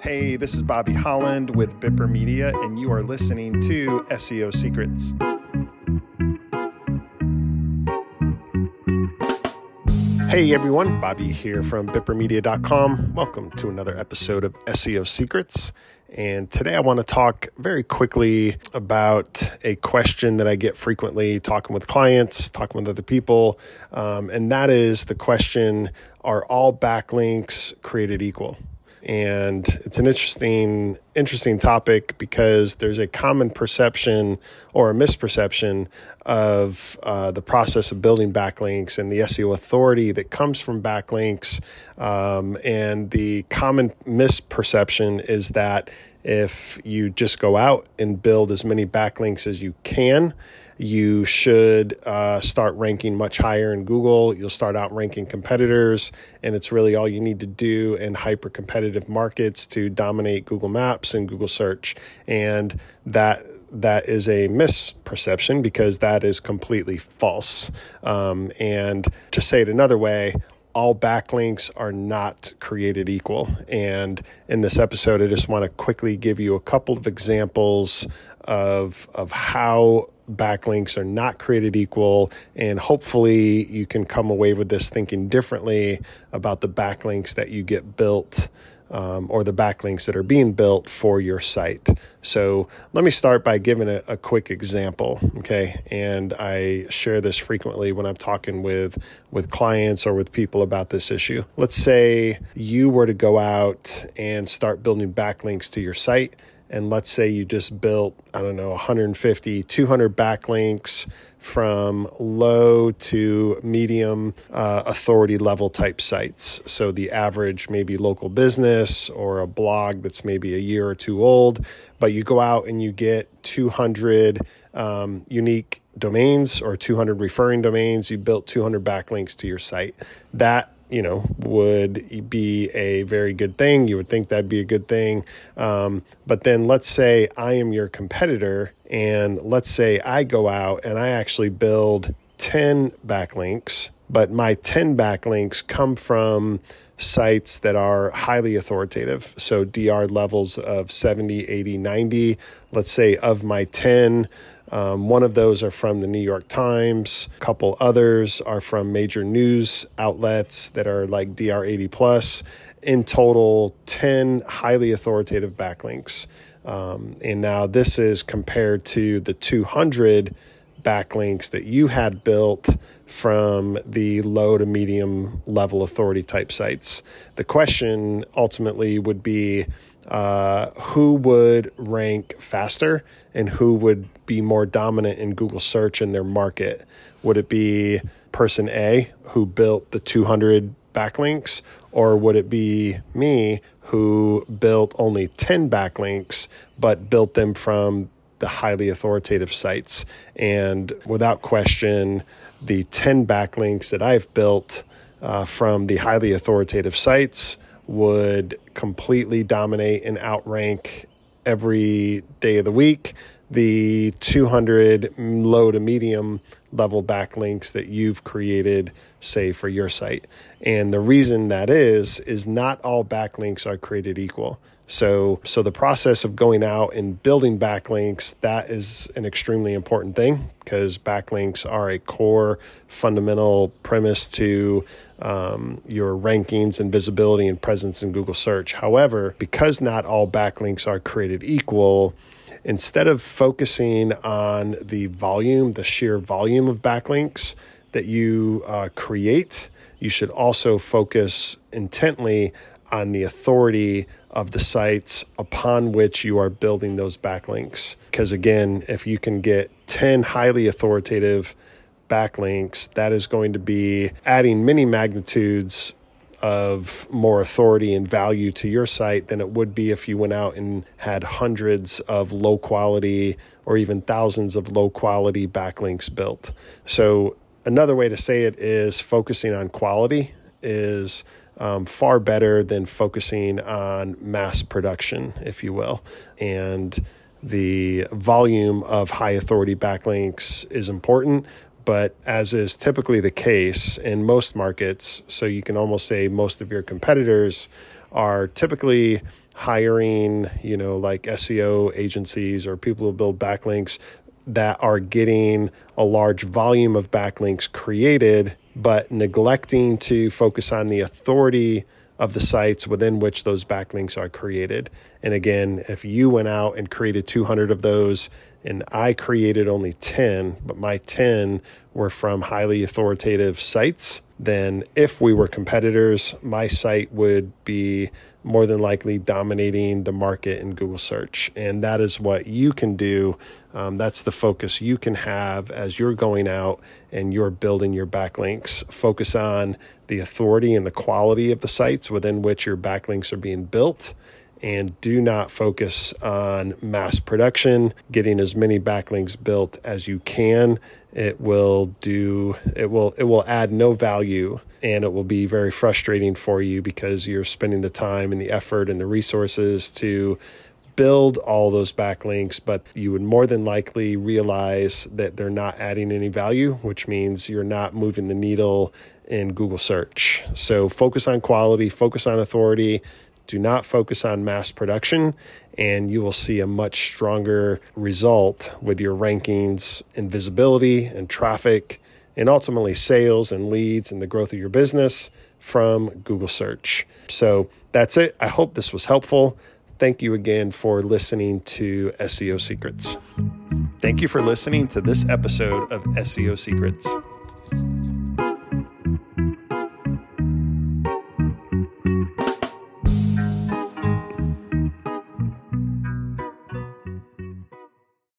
Hey, this is Bobby Holland with Bipper Media, and you are listening to SEO Secrets. Hey everyone, Bobby here from BipperMedia.com. Welcome to another episode of SEO Secrets. And today I want to talk very quickly about a question that I get frequently talking with clients, talking with other people. Um, and that is the question Are all backlinks created equal? And it's an interesting interesting topic because there's a common perception or a misperception of uh, the process of building backlinks and the SEO authority that comes from backlinks. Um, and the common misperception is that if you just go out and build as many backlinks as you can, you should uh, start ranking much higher in Google. You'll start out ranking competitors, and it's really all you need to do in hyper competitive markets to dominate Google Maps and Google Search. And that that is a misperception because that is completely false. Um, and to say it another way, all backlinks are not created equal. And in this episode, I just want to quickly give you a couple of examples of, of how backlinks are not created equal. And hopefully, you can come away with this thinking differently about the backlinks that you get built. Um, or the backlinks that are being built for your site. So let me start by giving a, a, quick example. Okay, and I share this frequently when I'm talking with with clients or with people about this issue. Let's say you were to go out and start building backlinks to your site and let's say you just built i don't know 150 200 backlinks from low to medium uh, authority level type sites. So the average maybe local business or a blog that's maybe a year or two old but you go out and you get 200 um, unique domains or 200 referring domains. You built 200 backlinks to your site. That you know, would be a very good thing. You would think that'd be a good thing. Um, but then let's say I am your competitor, and let's say I go out and I actually build 10 backlinks, but my 10 backlinks come from sites that are highly authoritative. So DR levels of 70, 80, 90. Let's say of my 10, um, one of those are from the New York Times. A couple others are from major news outlets that are like DR80 plus. In total, 10 highly authoritative backlinks. Um, and now this is compared to the 200 backlinks that you had built from the low to medium level authority type sites. The question ultimately would be uh, who would rank faster and who would be more dominant in Google search in their market? Would it be person A who built the 200 backlinks, or would it be me who built only 10 backlinks but built them from the highly authoritative sites? And without question, the 10 backlinks that I've built uh, from the highly authoritative sites would completely dominate and outrank every day of the week the 200 low to medium level backlinks that you've created, say, for your site. And the reason that is, is not all backlinks are created equal. So, so the process of going out and building backlinks, that is an extremely important thing because backlinks are a core fundamental premise to um, your rankings and visibility and presence in Google search. However, because not all backlinks are created equal, instead of focusing on the volume, the sheer volume of backlinks that you uh, create, you should also focus intently on the authority of the sites upon which you are building those backlinks. Because again, if you can get 10 highly authoritative backlinks, that is going to be adding many magnitudes of more authority and value to your site than it would be if you went out and had hundreds of low quality or even thousands of low quality backlinks built. So, another way to say it is focusing on quality is um, far better than focusing on mass production, if you will. And the volume of high authority backlinks is important, but as is typically the case in most markets, so you can almost say most of your competitors are typically hiring, you know, like SEO agencies or people who build backlinks that are getting a large volume of backlinks created, but neglecting to focus on the authority of the sites within which those backlinks are created. And again, if you went out and created 200 of those and I created only 10, but my 10 were from highly authoritative sites, then if we were competitors, my site would be more than likely dominating the market in Google search. And that is what you can do. Um, that's the focus you can have as you're going out and you're building your backlinks. Focus on the authority and the quality of the sites within which your backlinks are being built and do not focus on mass production, getting as many backlinks built as you can. It will do it will it will add no value and it will be very frustrating for you because you're spending the time and the effort and the resources to build all those backlinks, but you would more than likely realize that they're not adding any value, which means you're not moving the needle in Google search. So focus on quality, focus on authority, do not focus on mass production, and you will see a much stronger result with your rankings and visibility and traffic, and ultimately sales and leads and the growth of your business from Google search. So that's it. I hope this was helpful. Thank you again for listening to SEO Secrets. Thank you for listening to this episode of SEO Secrets.